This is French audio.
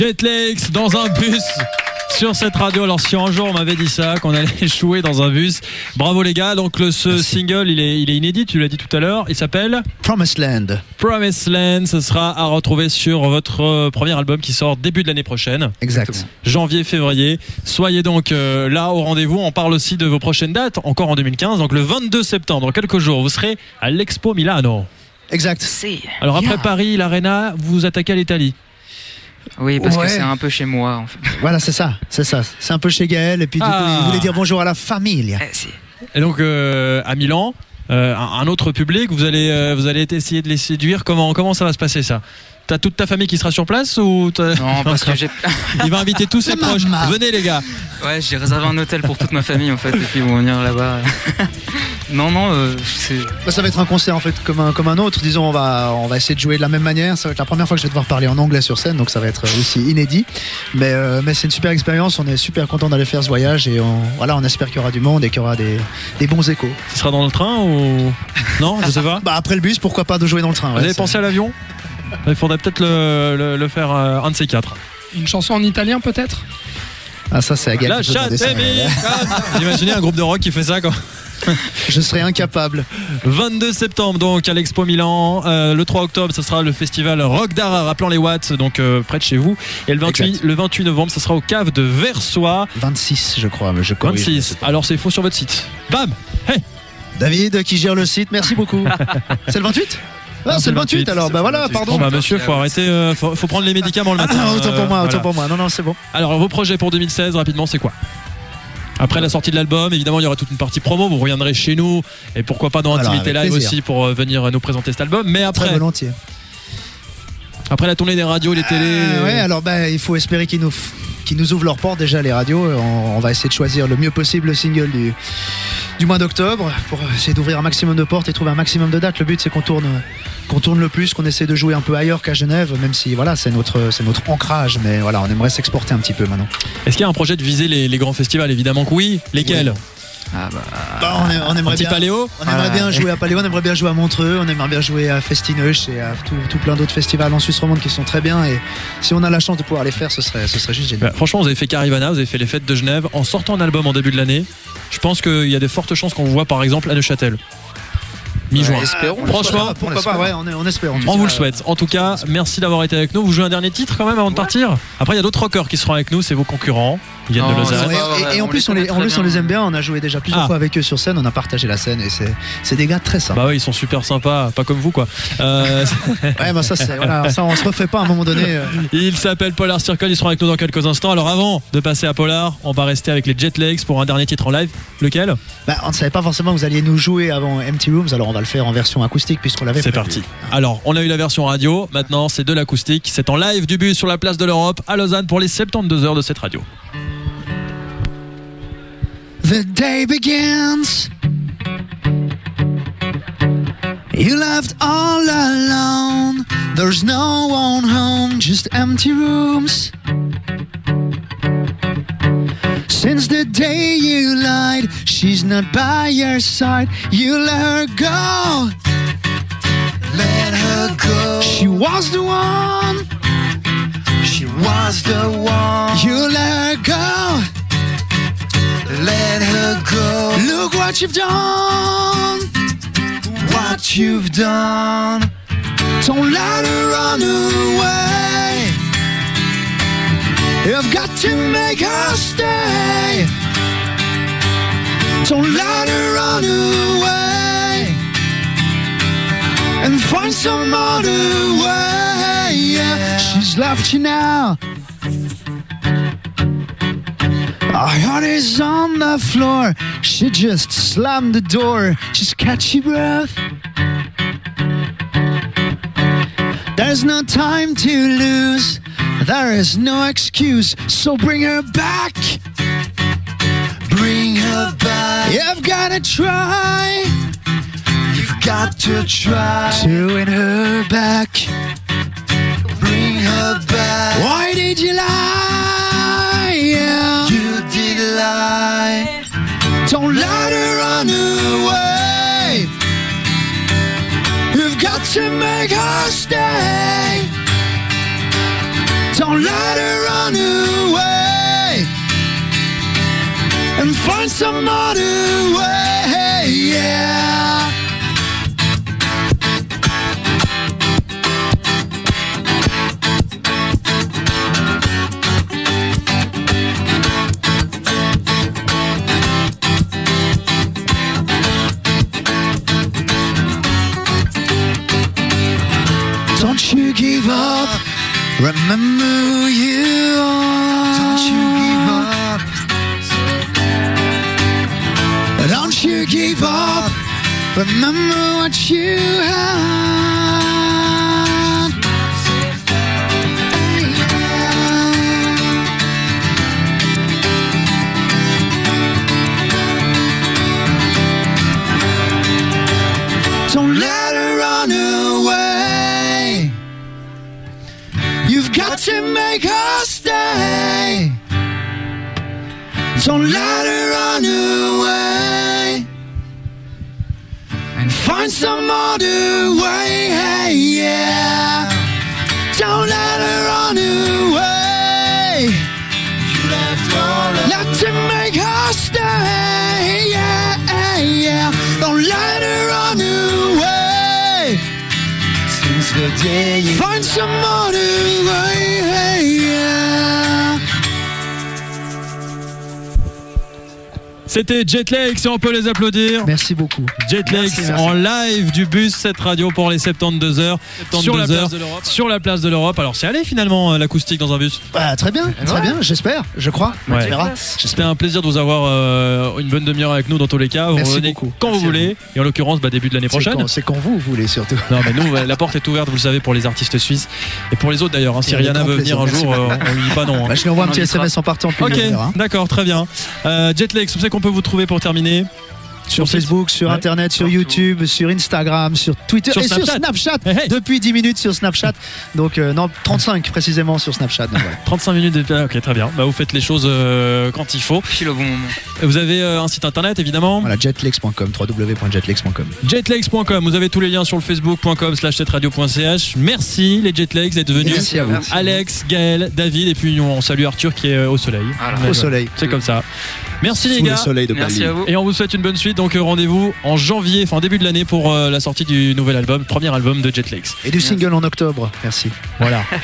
Jetlex dans un bus sur cette radio. Alors si un jour on m'avait dit ça, qu'on allait échouer dans un bus, bravo les gars. Donc le, ce single, il est, il est inédit, tu l'as dit tout à l'heure. Il s'appelle Promised Land. Promised Land. Ce sera à retrouver sur votre euh, premier album qui sort début de l'année prochaine. Exact. Janvier, février. Soyez donc euh, là au rendez-vous. On parle aussi de vos prochaines dates, encore en 2015. Donc le 22 septembre, dans quelques jours, vous serez à l'Expo Milano. Exact. Alors après Paris, l'Arena, vous vous attaquez à l'Italie. Oui, parce Ouais. que c'est un peu chez moi. En fait. Voilà, c'est ça, c'est ça. C'est un peu chez Gaël et puis du coup, Ah. il voulait dire bonjour à la famille. Eh, Et donc euh, à Milan, euh, un un autre public, vous allez, euh, vous allez essayer de les séduire. Comment, comment ça va se passer ça? T'as toute ta famille qui sera sur place ou t'as- Non, parce que j'ai. il va inviter tous ses proches. Venez les gars. Ouais, j'ai réservé un hôtel pour toute ma famille en fait, et puis ils vont venir là-bas. non, non, euh, c'est. Bah, ça va être un concert en fait comme un, comme un autre. Disons, on va, on va essayer de jouer de la même manière. Ça va être la première fois que je vais devoir parler en anglais sur scène, donc ça va être aussi inédit. Mais, euh, mais c'est une super expérience. On est super content d'aller faire ce voyage et on, voilà, on espère qu'il y aura du monde et qu'il y aura des, des bons échos. Ce sera dans le train ou non Je sais pas. Bah après le bus, pourquoi pas de jouer dans le train Vous ouais, avez pensé à l'avion? Il faudrait peut-être le, le- le faire euh, un de ces quatre. Une chanson en italien peut-être? Ah ça c'est à Gaël La demander ça. chatte Imaginez un groupe de rock qui fait ça quoi. Je serais incapable. 22 septembre donc à l'Expo Milan. Euh, le 3 octobre, ce sera le festival Rock d'Art rappelant les Watts, donc euh, près de chez vous. Et le 28, Exact. le 28 novembre, ce sera au cave de Versoix. 26 je crois, mais je corrige. 26. Alors c'est faux sur votre site. Bam Hey David qui gère le site, merci beaucoup. c'est le 28 Ah, c'est le 28 alors, bah voilà, pardon. Bon bah monsieur, faut arrêter, euh, faut, faut prendre les médicaments le Ah, matin. autant pour euh, moi, autant voilà. pour moi. Non, non, c'est bon. Alors vos projets pour 2016 rapidement, c'est quoi? Après la sortie de l'album, évidemment, il y aura toute une partie promo. Vous reviendrez chez nous et pourquoi pas dans Intimité Live plaisir. aussi pour euh, venir nous présenter cet album. Mais Très après, volontiers. après la tournée des radios, les télés. Euh, ouais, alors bah, il faut espérer qu'ils nous, ouvrent leurs portes déjà les radios. On, on va essayer de choisir le mieux possible le single du, du mois d'octobre pour essayer d'ouvrir un maximum de portes et trouver un maximum de dates. Le but c'est qu'on tourne, qu'on tourne le plus, qu'on essaie de jouer un peu ailleurs qu'à Genève, même si voilà c'est notre, c'est notre ancrage. Mais voilà, on aimerait s'exporter un petit peu maintenant. Est-ce qu'il y a un projet de viser les, les grands festivals? Évidemment que oui. Lesquels? Ah bah. Bah, on, est- on Un aimerait bien. paléo? On aimerait Ah, bien ouais. jouer à Paléo, on aimerait bien jouer à Montreux, on aimerait bien jouer à Festineuch et à tout, tout plein d'autres festivals en Suisse romande qui sont très bien. Et si on a la chance de pouvoir les faire, ce serait, ce serait juste génial. Bah, Franchement, vous avez fait Carivana, vous avez fait les fêtes de Genève. En sortant un album en début de l'année, je pense qu'il y a des fortes chances qu'on voit par exemple à Neuchâtel. Mi-juin. Ouais, espérons. Franchement, pourquoi pas, ouais, on, est- on espère. On vous le souhaite. En tout cas, merci d'avoir été avec nous. Vous jouez un dernier titre quand même avant de partir? Après, il y a d'autres rockers qui seront avec nous, c'est vos concurrents. Ils viennent de Lausanne. Et, en plus, on les, connaît en plus, très on les bien. aime bien. On a joué déjà plusieurs Ah. fois avec eux sur scène. On a partagé la scène et c'est, c'est des gars très sympas. Bah oui, ils sont super sympas, pas comme vous quoi. Euh, Ouais, bah ça, voilà, ça, on se refait pas à un moment donné. euh. ils s'appellent Polar Circle, ils seront avec nous dans quelques instants. Alors avant de passer à Polar, on va rester avec les Jetlegs pour un dernier titre en live. Lequel? Bah, on ne savait pas forcément que vous alliez nous jouer avant Empty Rooms. Alors, on va le faire en version acoustique puisqu'on l'avait. C'est parti. Alors, on a eu la version radio, maintenant c'est de l'acoustique. C'est en live du bus sur la place de l'Europe à Lausanne pour les 72 heures de cette radio. The day begins. You left all alone. There's no one home, just empty rooms. Since the day you lied, she's not by your side. You let her go. Let her go. She was the one. She was the one. You let her go. Let her go. Look what you've done. What you've done. Don't let her run away. You've got to make her stay. Don't let her run away. And find some other way. Yeah. She's left you now. Our heart is on the floor. She just slammed the door. Just catch your breath. There's no time to lose. There is no excuse. So bring her back. Bring her back. You've gotta try. You've got to try to win her back. Bring her back. Why did you lie? Yeah. You did lie. Don't let her run away. You've got to make her stay. Don't let her run away and find some other way. Yeah. Don't you give up. Remember give up. Remember what you had. Don't let her run away. You've got to make her stay. Don't let her run away. Find some other way. Hey, yeah. Don't let her run away. You left all Not to make her stay. Yeah, hey, yeah. Don't let her run away. Since the day you find some other way. Yeah. C'était Jetlegs et on peut les applaudir. Merci beaucoup. Merci. en live du bus cette radio pour les 72 heures. 72 Sur la heures place de l'Europe. sur la place de l'Europe. Alors c'est allé finalement euh, l'acoustique dans un bus? Bah, très bien, très bien, j'espère, je crois. Ouais. On verra. C'était un plaisir de vous avoir euh, une bonne demi-heure avec nous dans tous les cas. Vous Merci revenez beaucoup. quand Merci vous voulez. Et en l'occurrence, bah, début de l'année C'est prochaine. quand, c'est quand vous voulez surtout. Non mais nous, la porte est ouverte, vous le savez, pour les artistes suisses et pour les autres d'ailleurs. hein. Si Rihanna veut venir un jour, euh, on lui dit pas non. hein. Bah, je lui envoie un petit. SMS en partant. Ok, d'accord, très bien. Vous savez qu'on peut vous trouver pour terminer Sur Facebook, sur Ouais. Internet, sur Partout. YouTube, sur Instagram, sur Twitter Sur et Snapchat. sur Snapchat. Hey, hey. Depuis 10 minutes sur Snapchat. Donc, euh, non, 35 précisément sur Snapchat. Donc, voilà. 35 minutes de... ah, Ok, très bien. Bah, vous faites les choses euh, quand il faut. Pile au bon moment. Vous avez euh, un site internet évidemment. Voilà, jetlex.com, www.jetlex.com. Jetlegs.com, vous avez tous les liens sur le facebook.com slash radio.ch. Merci les Jetlegs d'être venus. Merci à vous. Alex, Gaël, David et puis on salue Arthur qui est euh, au soleil. Voilà. Au soleil. C'est comme ça. Merci les Sous le gars. soleil de Merci à vous. Et on vous souhaite une bonne suite. Donc euh, rendez-vous en janvier, enfin en début de l'année pour euh, la sortie du nouvel album, premier album de Jetlegs. Et du single en octobre. Merci. Voilà.